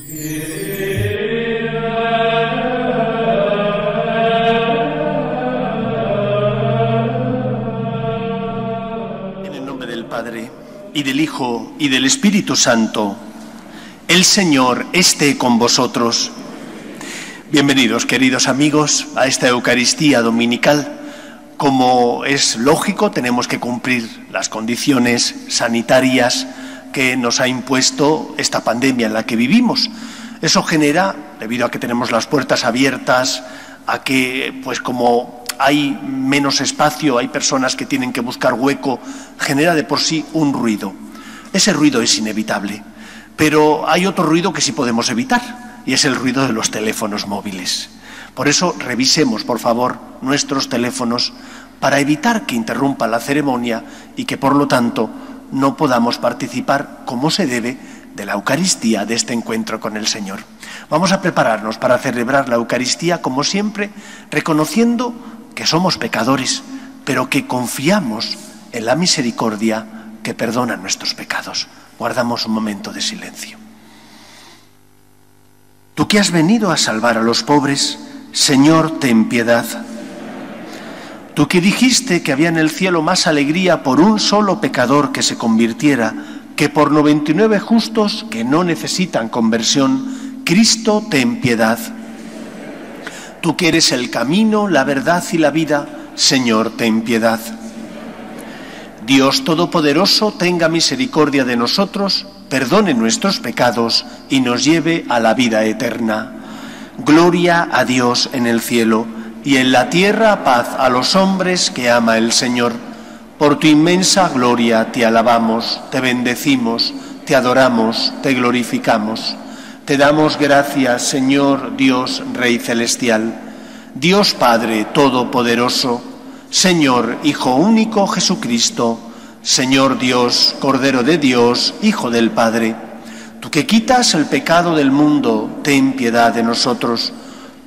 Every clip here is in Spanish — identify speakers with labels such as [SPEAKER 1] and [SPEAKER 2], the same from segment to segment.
[SPEAKER 1] En el nombre del Padre, y del Hijo, y del Espíritu Santo, el Señor esté con vosotros. Bienvenidos, queridos amigos, a esta Eucaristía Dominical. Como es lógico, tenemos que cumplir las condiciones sanitarias que nos ha impuesto esta pandemia en la que vivimos. Eso genera, debido a que tenemos las puertas abiertas, a que, pues como hay menos espacio, hay personas que tienen que buscar hueco, genera de por sí un ruido. Ese ruido es inevitable, pero hay otro ruido que sí podemos evitar, y es el ruido de los teléfonos móviles. Por eso revisemos, por favor, nuestros teléfonos para evitar que interrumpa la ceremonia y que, por lo tanto, no podamos participar como se debe de la Eucaristía, de este encuentro con el Señor. Vamos a prepararnos para celebrar la Eucaristía, como siempre, reconociendo que somos pecadores, pero que confiamos en la misericordia que perdona nuestros pecados. Guardamos un momento de silencio. Tú que has venido a salvar a los pobres, Señor, ten piedad. Tú que dijiste que había en el cielo más alegría por un solo pecador que se convirtiera que por 99 justos que no necesitan conversión, Cristo, ten piedad. Tú que eres el camino, la verdad y la vida, Señor, ten piedad. Dios Todopoderoso, tenga misericordia de nosotros, perdone nuestros pecados y nos lleve a la vida eterna. Gloria a Dios en el cielo y en la tierra paz a los hombres que ama el Señor. Por tu inmensa gloria te alabamos, te bendecimos, te adoramos, te glorificamos. Te damos gracias, Señor Dios Rey Celestial, Dios Padre Todopoderoso, Señor Hijo único Jesucristo, Señor Dios, Cordero de Dios, Hijo del Padre. Tú que quitas el pecado del mundo, ten piedad de nosotros.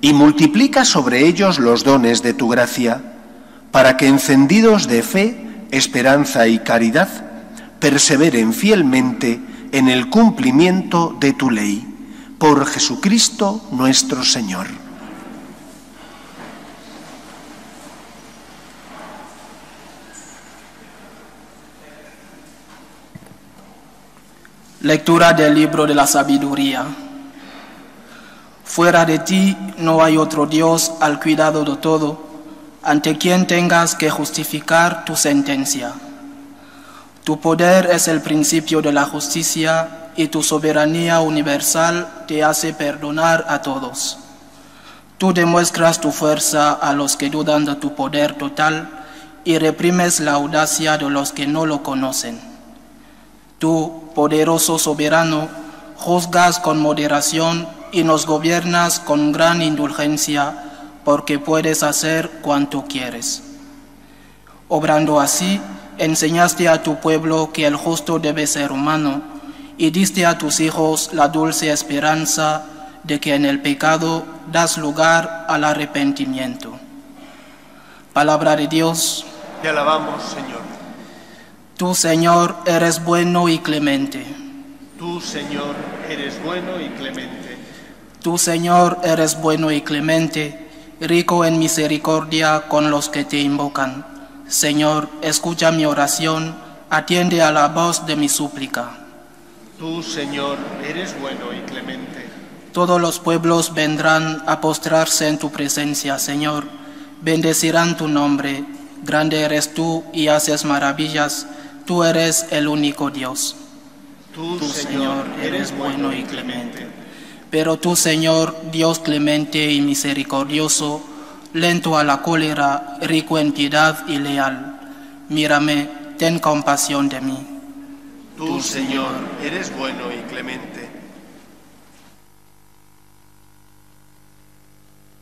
[SPEAKER 1] y multiplica sobre ellos los dones de tu gracia, para que encendidos de fe, esperanza y caridad, perseveren fielmente en el cumplimiento de tu ley. Por Jesucristo nuestro Señor.
[SPEAKER 2] Lectura del libro de la sabiduría. Fuera de ti no hay otro Dios al cuidado de todo, ante quien tengas que justificar tu sentencia. Tu poder es el principio de la justicia y tu soberanía universal te hace perdonar a todos. Tú demuestras tu fuerza a los que dudan de tu poder total y reprimes la audacia de los que no lo conocen. Tú, poderoso soberano, juzgas con moderación y nos gobiernas con gran indulgencia, porque puedes hacer cuanto quieres. Obrando así, enseñaste a tu pueblo que el justo debe ser humano, y diste a tus hijos la dulce esperanza de que en el pecado das lugar al arrepentimiento. Palabra de Dios.
[SPEAKER 1] Te alabamos, Señor.
[SPEAKER 2] Tú, Señor, eres bueno y clemente.
[SPEAKER 1] Tú, Señor, eres bueno y clemente.
[SPEAKER 2] Tú, Señor, eres bueno y clemente, rico en misericordia con los que te invocan. Señor, escucha mi oración, atiende a la voz de mi súplica.
[SPEAKER 1] Tú, Señor, eres bueno y clemente.
[SPEAKER 2] Todos los pueblos vendrán a postrarse en tu presencia, Señor. Bendecirán tu nombre. Grande eres tú y haces maravillas. Tú eres el único Dios.
[SPEAKER 1] Tú, Señor, eres bueno y clemente.
[SPEAKER 2] Pero tú, Señor, Dios clemente y misericordioso, lento a la cólera, rico en piedad y leal, mírame, ten compasión de mí.
[SPEAKER 1] Tú, Señor, eres bueno y clemente.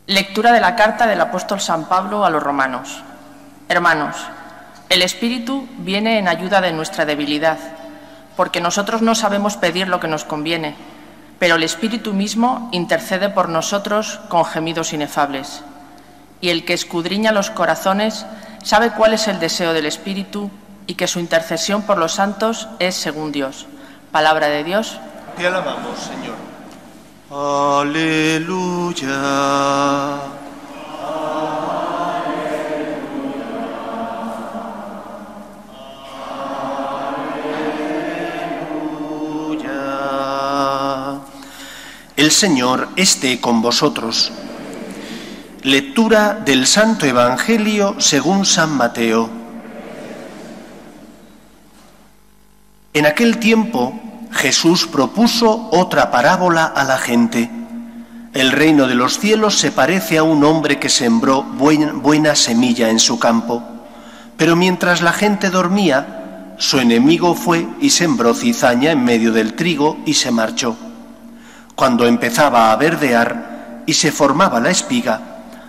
[SPEAKER 3] Lectura de la carta del apóstol San Pablo a los romanos. Hermanos, el Espíritu viene en ayuda de nuestra debilidad, porque nosotros no sabemos pedir lo que nos conviene, pero el Espíritu mismo intercede por nosotros con gemidos inefables. Y el que escudriña los corazones sabe cuál es el deseo del Espíritu y que su intercesión por los santos es según Dios. Palabra de Dios.
[SPEAKER 1] Te alabamos, Señor. Aleluya. Señor esté con vosotros. Lectura del Santo Evangelio según San Mateo. En aquel tiempo Jesús propuso otra parábola a la gente. El reino de los cielos se parece a un hombre que sembró buena semilla en su campo, pero mientras la gente dormía, su enemigo fue y sembró cizaña en medio del trigo y se marchó. Cuando empezaba a verdear y se formaba la espiga,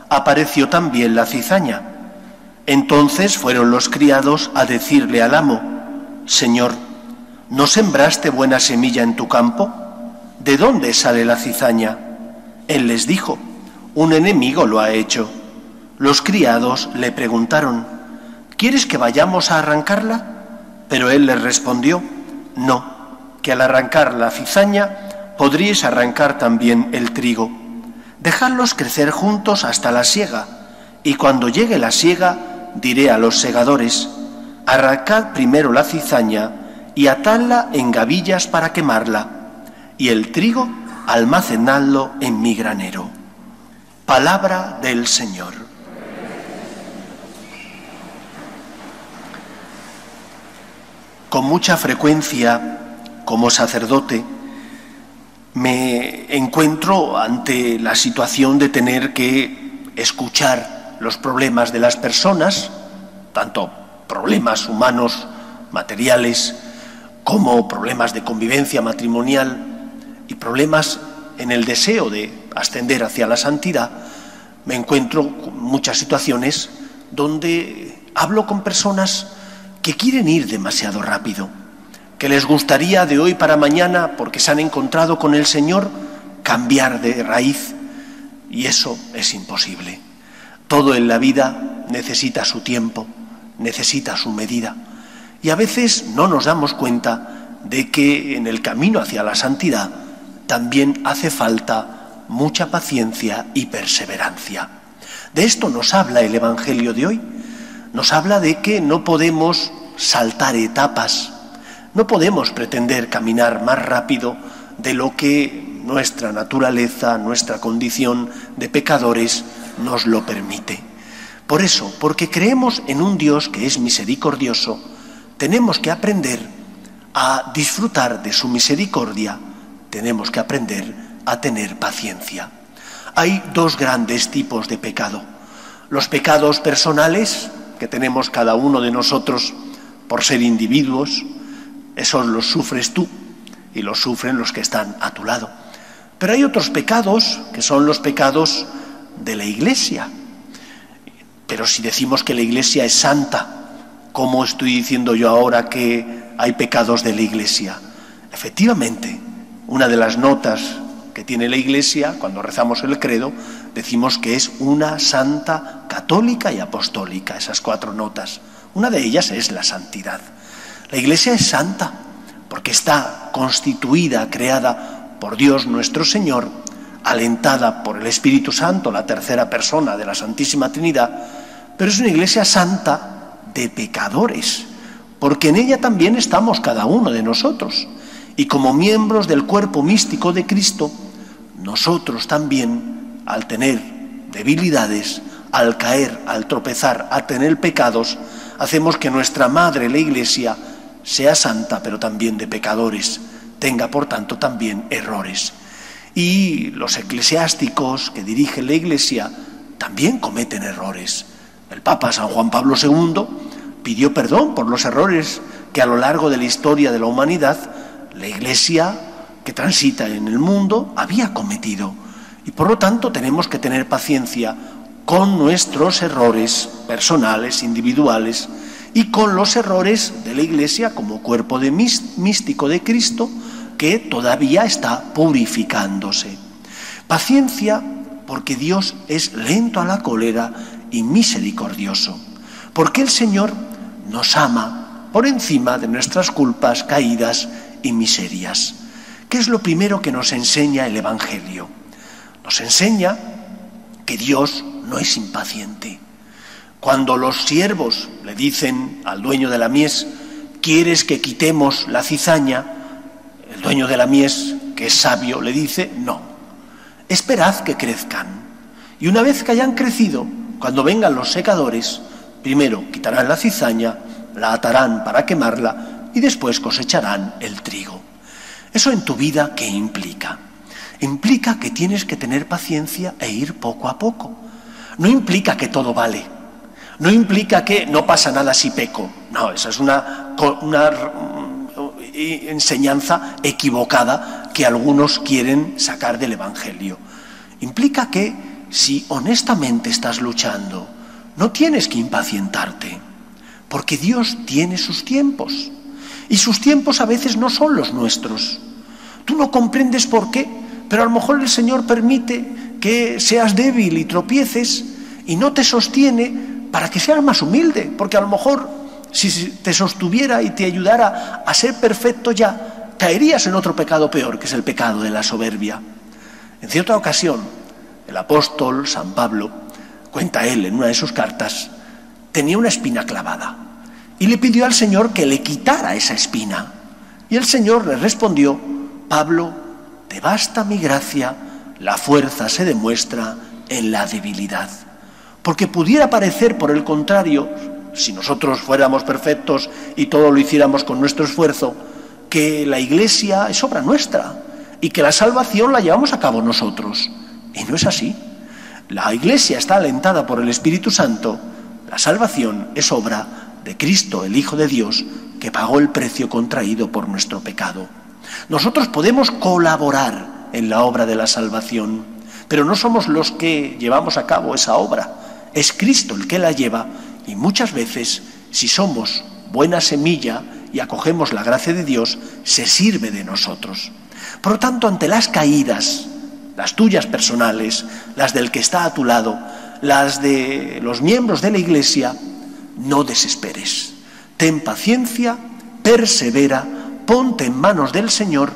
[SPEAKER 1] apareció también la cizaña. Entonces fueron los criados a decirle al amo, Señor, ¿No sembraste buena semilla en tu campo? ¿De dónde sale la cizaña? Él les dijo, un enemigo lo ha hecho. Los criados le preguntaron, ¿quieres que vayamos a arrancarla? Pero él les respondió, no, que al arrancar la cizaña podríais arrancar también el trigo. Dejadlos crecer juntos hasta la siega, y cuando llegue la siega diré a los segadores, arrancad primero la cizaña y atadla en gavillas para quemarla, y el trigo almacenadlo en mi granero. Palabra del Señor. Con mucha frecuencia, como sacerdote, me encuentro ante la situación de tener que escuchar los problemas de las personas, tanto problemas humanos, materiales, como problemas de convivencia matrimonial y problemas en el deseo de ascender hacia la santidad, me encuentro con muchas situaciones donde hablo con personas que quieren ir demasiado rápido, que les gustaría de hoy para mañana, porque se han encontrado con el Señor, cambiar de raíz. Y eso es imposible. Todo en la vida necesita su tiempo, necesita su medida. Y a veces no nos damos cuenta de que en el camino hacia la santidad también hace falta mucha paciencia y perseverancia. De esto nos habla el Evangelio de hoy. Nos habla de que no podemos saltar etapas, no podemos pretender caminar más rápido de lo que nuestra naturaleza, nuestra condición de pecadores nos lo permite. Por eso, porque creemos en un Dios que es misericordioso, tenemos que aprender a disfrutar de su misericordia, tenemos que aprender a tener paciencia. Hay dos grandes tipos de pecado. Los pecados personales que tenemos cada uno de nosotros por ser individuos, esos los sufres tú y los sufren los que están a tu lado. Pero hay otros pecados que son los pecados de la Iglesia. Pero si decimos que la Iglesia es santa, ¿Cómo estoy diciendo yo ahora que hay pecados de la Iglesia? Efectivamente, una de las notas que tiene la Iglesia, cuando rezamos el credo, decimos que es una santa católica y apostólica, esas cuatro notas. Una de ellas es la santidad. La Iglesia es santa porque está constituida, creada por Dios nuestro Señor, alentada por el Espíritu Santo, la tercera persona de la Santísima Trinidad, pero es una Iglesia santa de pecadores, porque en ella también estamos cada uno de nosotros. Y como miembros del cuerpo místico de Cristo, nosotros también, al tener debilidades, al caer, al tropezar, al tener pecados, hacemos que nuestra madre, la Iglesia, sea santa, pero también de pecadores, tenga por tanto también errores. Y los eclesiásticos que dirigen la Iglesia también cometen errores. El Papa San Juan Pablo II pidió perdón por los errores que a lo largo de la historia de la humanidad la Iglesia que transita en el mundo había cometido. Y por lo tanto tenemos que tener paciencia con nuestros errores personales, individuales, y con los errores de la Iglesia como cuerpo de místico de Cristo que todavía está purificándose. Paciencia porque Dios es lento a la cólera y misericordioso, porque el Señor nos ama por encima de nuestras culpas, caídas y miserias. ¿Qué es lo primero que nos enseña el Evangelio? Nos enseña que Dios no es impaciente. Cuando los siervos le dicen al dueño de la mies, ¿quieres que quitemos la cizaña? El dueño de la mies, que es sabio, le dice, no, esperad que crezcan. Y una vez que hayan crecido, cuando vengan los secadores, primero quitarán la cizaña, la atarán para quemarla y después cosecharán el trigo. ¿Eso en tu vida qué implica? Implica que tienes que tener paciencia e ir poco a poco. No implica que todo vale. No implica que no pasa nada si peco. No, esa es una, una enseñanza equivocada que algunos quieren sacar del Evangelio. Implica que si honestamente estás luchando, no tienes que impacientarte, porque Dios tiene sus tiempos. Y sus tiempos a veces no son los nuestros. Tú no comprendes por qué, pero a lo mejor el Señor permite que seas débil y tropieces y no te sostiene para que seas más humilde, porque a lo mejor si te sostuviera y te ayudara a ser perfecto ya, caerías en otro pecado peor, que es el pecado de la soberbia. En cierta ocasión, el apóstol San Pablo, cuenta él en una de sus cartas, tenía una espina clavada y le pidió al Señor que le quitara esa espina. Y el Señor le respondió, Pablo, te basta mi gracia, la fuerza se demuestra en la debilidad. Porque pudiera parecer, por el contrario, si nosotros fuéramos perfectos y todo lo hiciéramos con nuestro esfuerzo, que la Iglesia es obra nuestra y que la salvación la llevamos a cabo nosotros. Y no es así. La Iglesia está alentada por el Espíritu Santo. La salvación es obra de Cristo, el Hijo de Dios, que pagó el precio contraído por nuestro pecado. Nosotros podemos colaborar en la obra de la salvación, pero no somos los que llevamos a cabo esa obra. Es Cristo el que la lleva y muchas veces, si somos buena semilla y acogemos la gracia de Dios, se sirve de nosotros. Por lo tanto, ante las caídas, las tuyas personales, las del que está a tu lado, las de los miembros de la Iglesia, no desesperes. Ten paciencia, persevera, ponte en manos del Señor,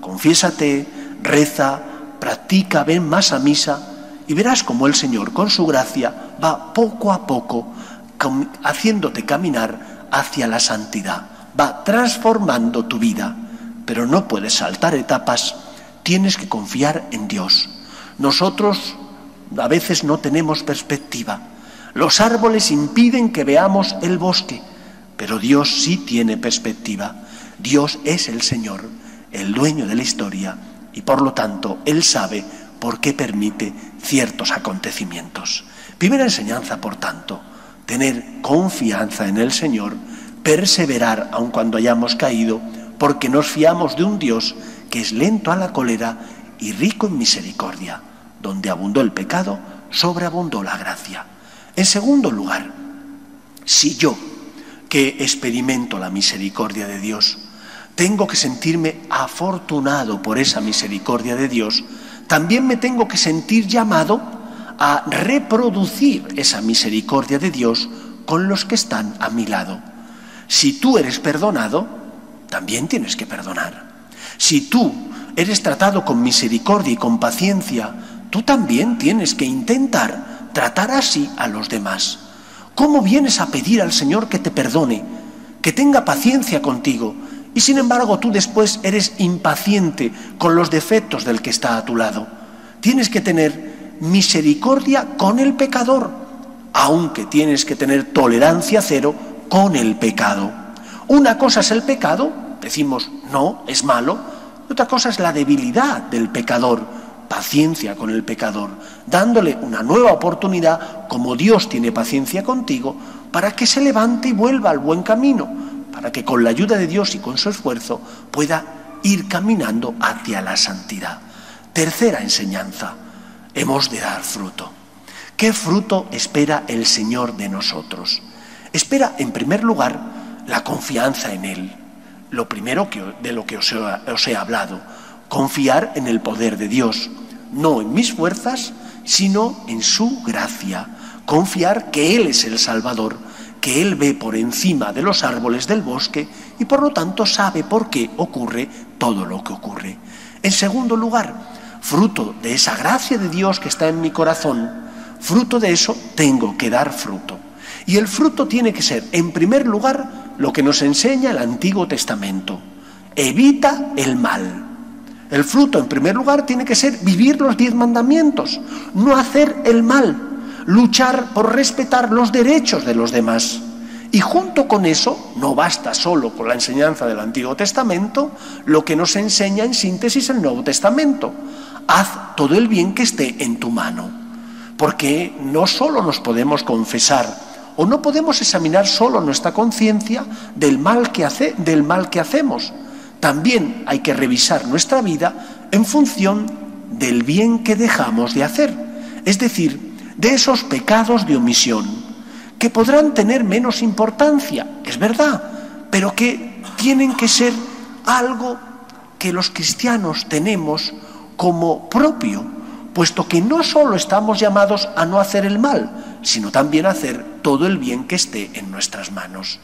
[SPEAKER 1] confiésate, reza, practica, ven más a misa y verás como el Señor con su gracia va poco a poco haciéndote caminar hacia la santidad, va transformando tu vida, pero no puedes saltar etapas, tienes que confiar en Dios. Nosotros a veces no tenemos perspectiva. Los árboles impiden que veamos el bosque, pero Dios sí tiene perspectiva. Dios es el Señor, el dueño de la historia, y por lo tanto Él sabe por qué permite ciertos acontecimientos. Primera enseñanza, por tanto, tener confianza en el Señor, perseverar aun cuando hayamos caído, porque nos fiamos de un Dios que es lento a la cólera y rico en misericordia. Donde abundó el pecado, sobreabundó la gracia. En segundo lugar, si yo, que experimento la misericordia de Dios, tengo que sentirme afortunado por esa misericordia de Dios, también me tengo que sentir llamado a reproducir esa misericordia de Dios con los que están a mi lado. Si tú eres perdonado, también tienes que perdonar. Si tú eres tratado con misericordia y con paciencia, tú también tienes que intentar tratar así a los demás. ¿Cómo vienes a pedir al Señor que te perdone, que tenga paciencia contigo, y sin embargo tú después eres impaciente con los defectos del que está a tu lado? Tienes que tener misericordia con el pecador, aunque tienes que tener tolerancia cero con el pecado. Una cosa es el pecado, decimos no, es malo, otra cosa es la debilidad del pecador, paciencia con el pecador, dándole una nueva oportunidad, como Dios tiene paciencia contigo, para que se levante y vuelva al buen camino, para que con la ayuda de Dios y con su esfuerzo pueda ir caminando hacia la santidad. Tercera enseñanza, hemos de dar fruto. ¿Qué fruto espera el Señor de nosotros? Espera, en primer lugar, la confianza en Él. Lo primero que, de lo que os he, os he hablado, confiar en el poder de Dios, no en mis fuerzas, sino en su gracia. Confiar que Él es el Salvador, que Él ve por encima de los árboles del bosque y por lo tanto sabe por qué ocurre todo lo que ocurre. En segundo lugar, fruto de esa gracia de Dios que está en mi corazón, fruto de eso tengo que dar fruto. Y el fruto tiene que ser, en primer lugar, lo que nos enseña el Antiguo Testamento. Evita el mal. El fruto, en primer lugar, tiene que ser vivir los diez mandamientos, no hacer el mal, luchar por respetar los derechos de los demás. Y junto con eso, no basta solo con la enseñanza del Antiguo Testamento, lo que nos enseña en síntesis el Nuevo Testamento. Haz todo el bien que esté en tu mano. Porque no solo nos podemos confesar o no podemos examinar solo nuestra conciencia del, mal que del mal que hacemos. También hay que revisar nuestra vida en función del bien que dejamos de hacer. Es decir, de esos pecados de omisión, que podrán tener menos importancia, es verdad, pero que tienen que ser algo que los cristianos tenemos como propio, puesto que no solo estamos llamados a no hacer el mal, sino también a hacer todo el bien que esté en nuestras manos.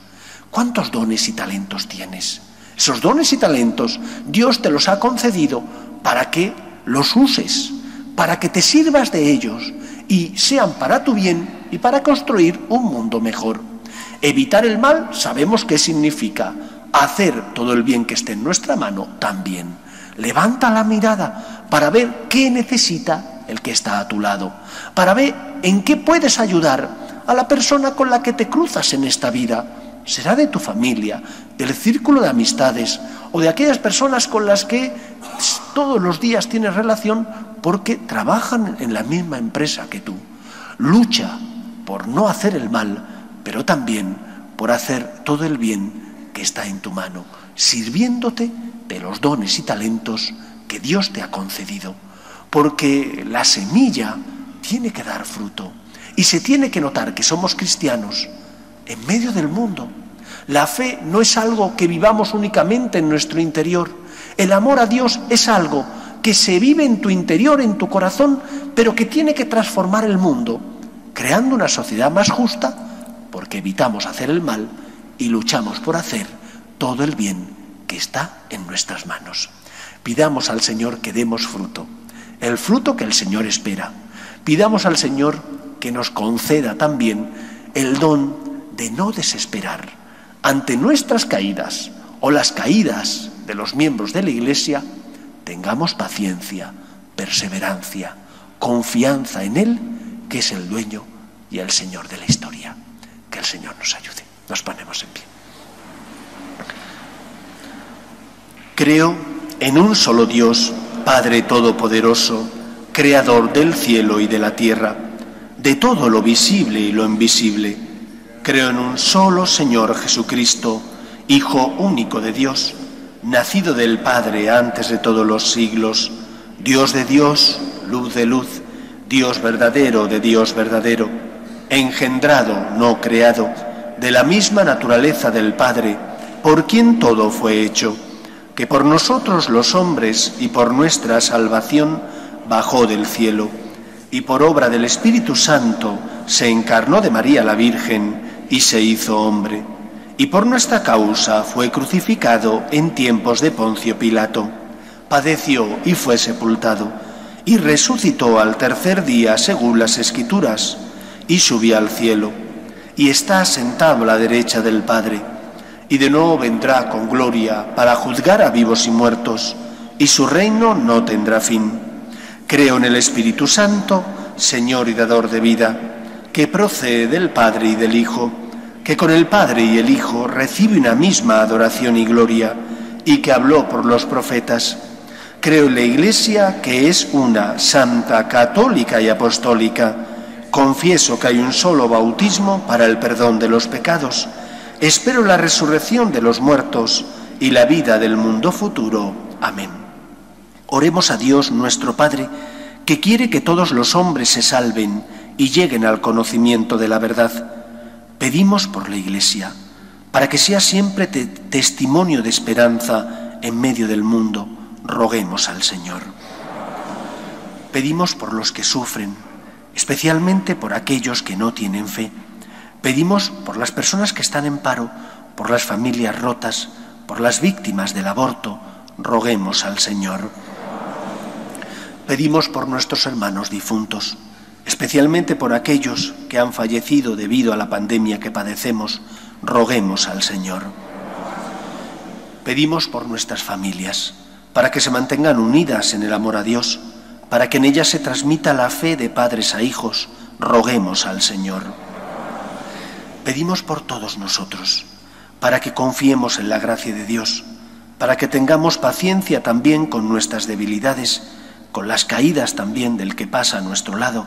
[SPEAKER 1] ¿Cuántos dones y talentos tienes? Esos dones y talentos Dios te los ha concedido para que los uses, para que te sirvas de ellos y sean para tu bien y para construir un mundo mejor. Evitar el mal sabemos qué significa. Hacer todo el bien que esté en nuestra mano también. Levanta la mirada para ver qué necesita el que está a tu lado, para ver en qué puedes ayudar a la persona con la que te cruzas en esta vida. Será de tu familia, del círculo de amistades o de aquellas personas con las que todos los días tienes relación porque trabajan en la misma empresa que tú. Lucha por no hacer el mal, pero también por hacer todo el bien que está en tu mano, sirviéndote de los dones y talentos que Dios te ha concedido. Porque la semilla tiene que dar fruto y se tiene que notar que somos cristianos en medio del mundo. La fe no es algo que vivamos únicamente en nuestro interior. El amor a Dios es algo que se vive en tu interior, en tu corazón, pero que tiene que transformar el mundo, creando una sociedad más justa, porque evitamos hacer el mal y luchamos por hacer todo el bien que está en nuestras manos. Pidamos al Señor que demos fruto, el fruto que el Señor espera. Pidamos al Señor que nos conceda también el don de no desesperar ante nuestras caídas o las caídas de los miembros de la Iglesia, tengamos paciencia, perseverancia, confianza en Él, que es el dueño y el Señor de la historia. Que el Señor nos ayude. Nos ponemos en pie. Creo en un solo Dios, Padre Todopoderoso, Creador del cielo y de la tierra, de todo lo visible y lo invisible. Creo en un solo Señor Jesucristo, Hijo único de Dios, nacido del Padre antes de todos los siglos, Dios de Dios, luz de luz, Dios verdadero de Dios verdadero, engendrado, no creado, de la misma naturaleza del Padre, por quien todo fue hecho, que por nosotros los hombres y por nuestra salvación bajó del cielo, y por obra del Espíritu Santo se encarnó de María la Virgen y se hizo hombre y por nuestra causa fue crucificado en tiempos de Poncio Pilato. Padeció y fue sepultado, y resucitó al tercer día según las Escrituras, y subió al cielo, y está sentado a la derecha del Padre, y de nuevo vendrá con gloria para juzgar a vivos y muertos, y su reino no tendrá fin. Creo en el Espíritu Santo, Señor y dador de vida, que procede del Padre y del Hijo, que con el Padre y el Hijo recibe una misma adoración y gloria, y que habló por los profetas. Creo en la Iglesia que es una santa, católica y apostólica. Confieso que hay un solo bautismo para el perdón de los pecados. Espero la resurrección de los muertos y la vida del mundo futuro. Amén. Oremos a Dios nuestro Padre, que quiere que todos los hombres se salven y lleguen al conocimiento de la verdad. Pedimos por la Iglesia, para que sea siempre testimonio de esperanza en medio del mundo. Roguemos al Señor. Pedimos por los que sufren, especialmente por aquellos que no tienen fe. Pedimos por las personas que están en paro, por las familias rotas, por las víctimas del aborto. Roguemos al Señor. Pedimos por nuestros hermanos difuntos, especialmente por aquellos que han fallecido debido a la pandemia que padecemos. Roguemos al Señor. Pedimos por nuestras familias, para que se mantengan unidas en el amor a Dios, para que en ellas se transmita la fe de padres a hijos. Roguemos al Señor. Pedimos por todos nosotros, para que confiemos en la gracia de Dios, para que tengamos paciencia también con nuestras debilidades, con las caídas también del que pasa a nuestro lado,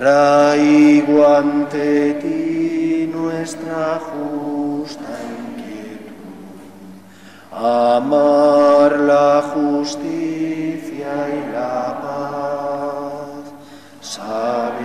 [SPEAKER 1] Traigo ante ti nuestra justa inquietud, amar la justicia y la paz, saber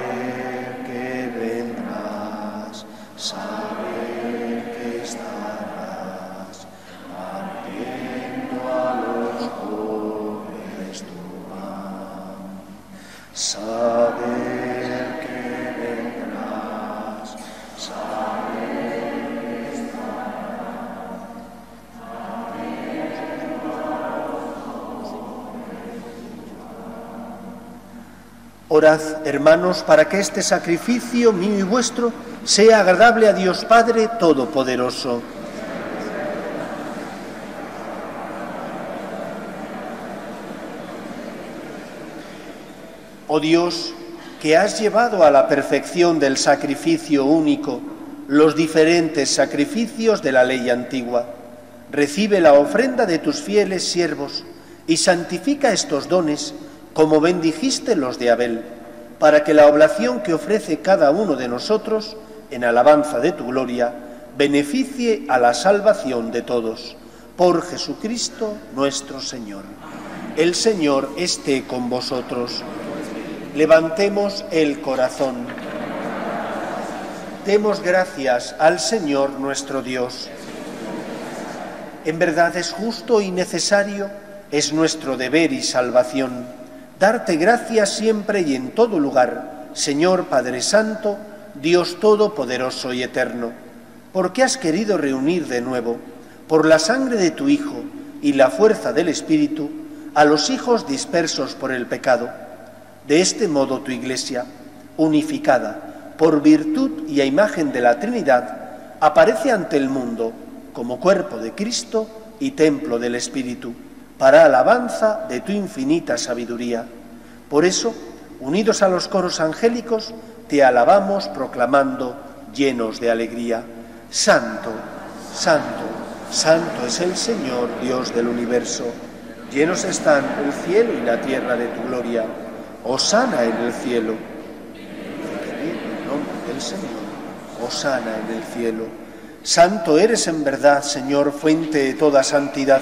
[SPEAKER 1] Orad, hermanos, para que este sacrificio mío y vuestro sea agradable a Dios Padre Todopoderoso. Oh Dios, que has llevado a la perfección del sacrificio único los diferentes sacrificios de la ley antigua, recibe la ofrenda de tus fieles siervos y santifica estos dones como bendijiste los de Abel, para que la oblación que ofrece cada uno de nosotros en alabanza de tu gloria beneficie a la salvación de todos. Por Jesucristo nuestro Señor. El Señor esté con vosotros. Levantemos el corazón. Demos gracias al Señor nuestro Dios. En verdad es justo y necesario, es nuestro deber y salvación darte gracias siempre y en todo lugar, Señor Padre Santo, Dios Todopoderoso y Eterno, porque has querido reunir de nuevo, por la sangre de tu Hijo y la fuerza del Espíritu, a los hijos dispersos por el pecado. De este modo tu Iglesia, unificada por virtud y a imagen de la Trinidad, aparece ante el mundo como cuerpo de Cristo y templo del Espíritu para alabanza de tu infinita sabiduría. Por eso, unidos a los coros angélicos, te alabamos proclamando llenos de alegría. Santo, santo, santo es el Señor, Dios del universo. Llenos están el cielo y la tierra de tu gloria. Osana en el cielo. Señor. Osana en el cielo. Santo eres en verdad, Señor, fuente de toda santidad.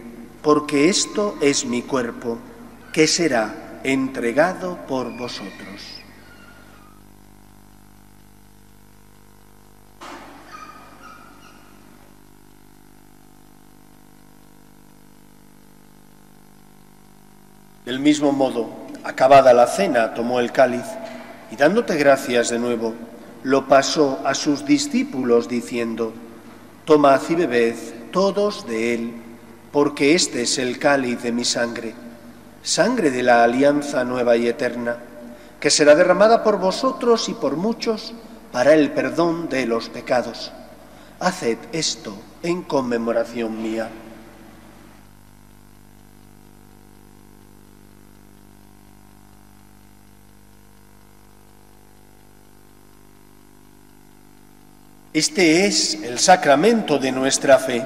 [SPEAKER 1] porque esto es mi cuerpo, que será entregado por vosotros. Del mismo modo, acabada la cena, tomó el cáliz y dándote gracias de nuevo, lo pasó a sus discípulos diciendo, Tomad y bebed todos de él porque este es el cáliz de mi sangre, sangre de la alianza nueva y eterna, que será derramada por vosotros y por muchos para el perdón de los pecados. Haced esto en conmemoración mía. Este es el sacramento de nuestra fe.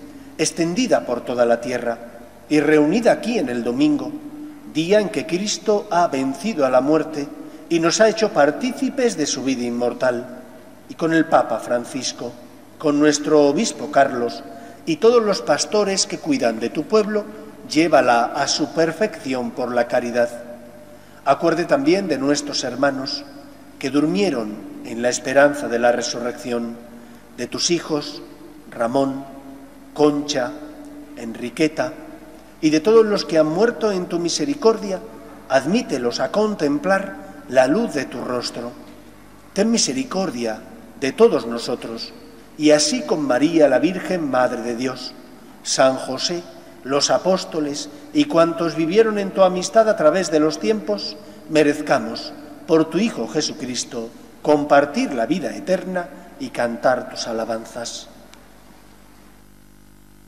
[SPEAKER 1] extendida por toda la tierra y reunida aquí en el domingo, día en que Cristo ha vencido a la muerte y nos ha hecho partícipes de su vida inmortal, y con el Papa Francisco, con nuestro obispo Carlos y todos los pastores que cuidan de tu pueblo, llévala a su perfección por la caridad. Acuerde también de nuestros hermanos, que durmieron en la esperanza de la resurrección, de tus hijos, Ramón, Concha, Enriqueta, y de todos los que han muerto en tu misericordia, admítelos a contemplar la luz de tu rostro. Ten misericordia de todos nosotros, y así con María, la Virgen Madre de Dios, San José, los apóstoles y cuantos vivieron en tu amistad a través de los tiempos, merezcamos por tu Hijo Jesucristo, compartir la vida eterna y cantar tus alabanzas.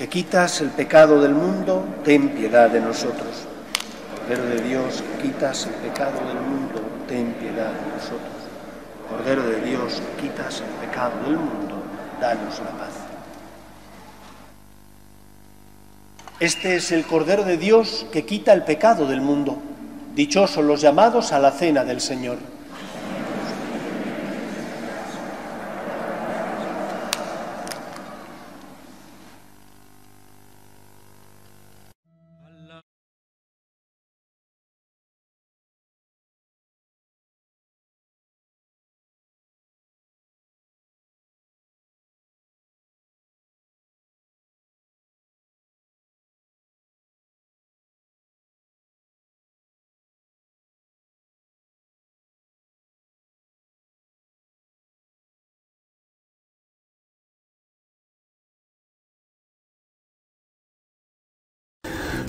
[SPEAKER 1] que quitas el pecado del mundo, ten piedad de nosotros. Cordero de Dios, que quitas el pecado del mundo, ten piedad de nosotros. Cordero de Dios, quitas el pecado del mundo, danos la paz. Este es el Cordero de Dios que quita el pecado del mundo. Dichosos los llamados a la cena del Señor.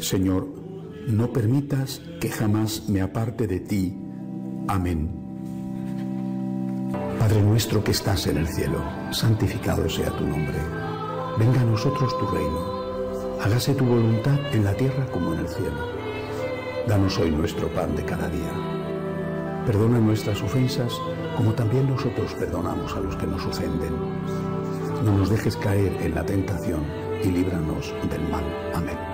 [SPEAKER 4] Señor, no permitas que jamás me aparte de ti. Amén. Padre nuestro que estás en el cielo, santificado sea tu nombre. Venga a nosotros tu reino. Hágase tu voluntad en la tierra como en el cielo. Danos hoy nuestro pan de cada día. Perdona nuestras ofensas como también nosotros perdonamos a los que nos ofenden. No nos dejes caer en la tentación y líbranos del mal. Amén.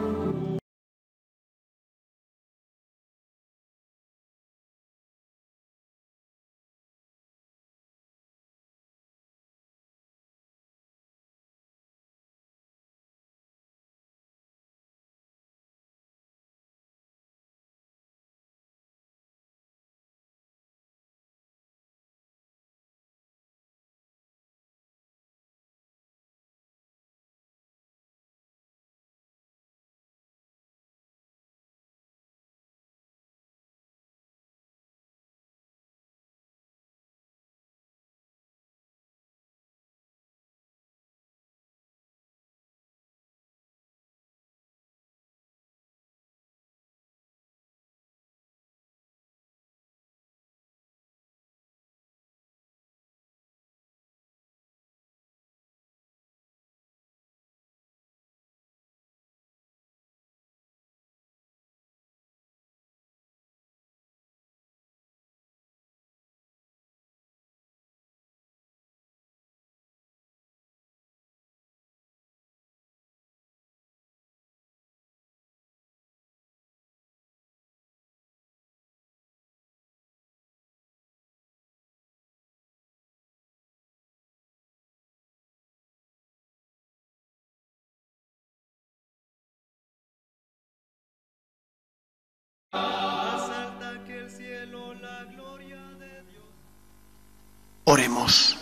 [SPEAKER 1] Oremos.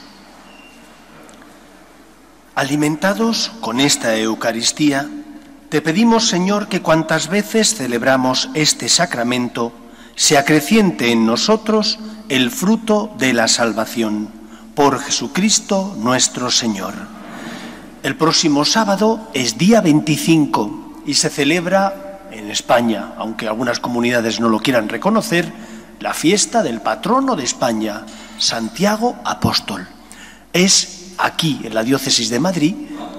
[SPEAKER 1] Alimentados con esta Eucaristía, te pedimos, Señor, que cuantas veces celebramos este sacramento, se acreciente en nosotros el fruto de la salvación. Por Jesucristo nuestro Señor. El próximo sábado es día 25 y se celebra en España, aunque algunas comunidades no lo quieran reconocer, la fiesta del patrono de España, Santiago Apóstol. Es aquí, en la diócesis de Madrid,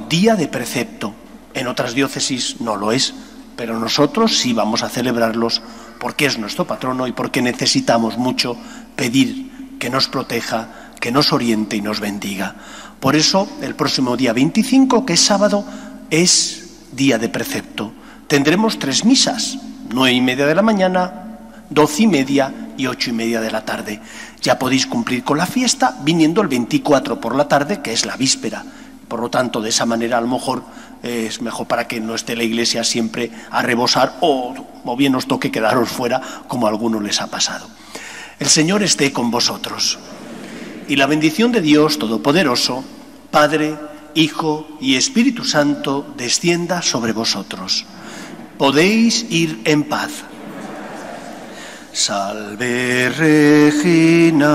[SPEAKER 1] día de precepto. En otras diócesis no lo es, pero nosotros sí vamos a celebrarlos porque es nuestro patrono y porque necesitamos mucho pedir que nos proteja, que nos oriente y nos bendiga. Por eso, el próximo día 25, que es sábado, es día de precepto. Tendremos tres misas, nueve y media de la mañana, doce y media y ocho y media de la tarde. Ya podéis cumplir con la fiesta viniendo el 24 por la tarde, que es la víspera. Por lo tanto, de esa manera a lo mejor eh, es mejor para que no esté la iglesia siempre a rebosar o, o bien os toque quedaros fuera como a algunos les ha pasado. El Señor esté con vosotros. Y la bendición de Dios Todopoderoso, Padre, Hijo y Espíritu Santo, descienda sobre vosotros. Podéis ir en paz. Salve Regina.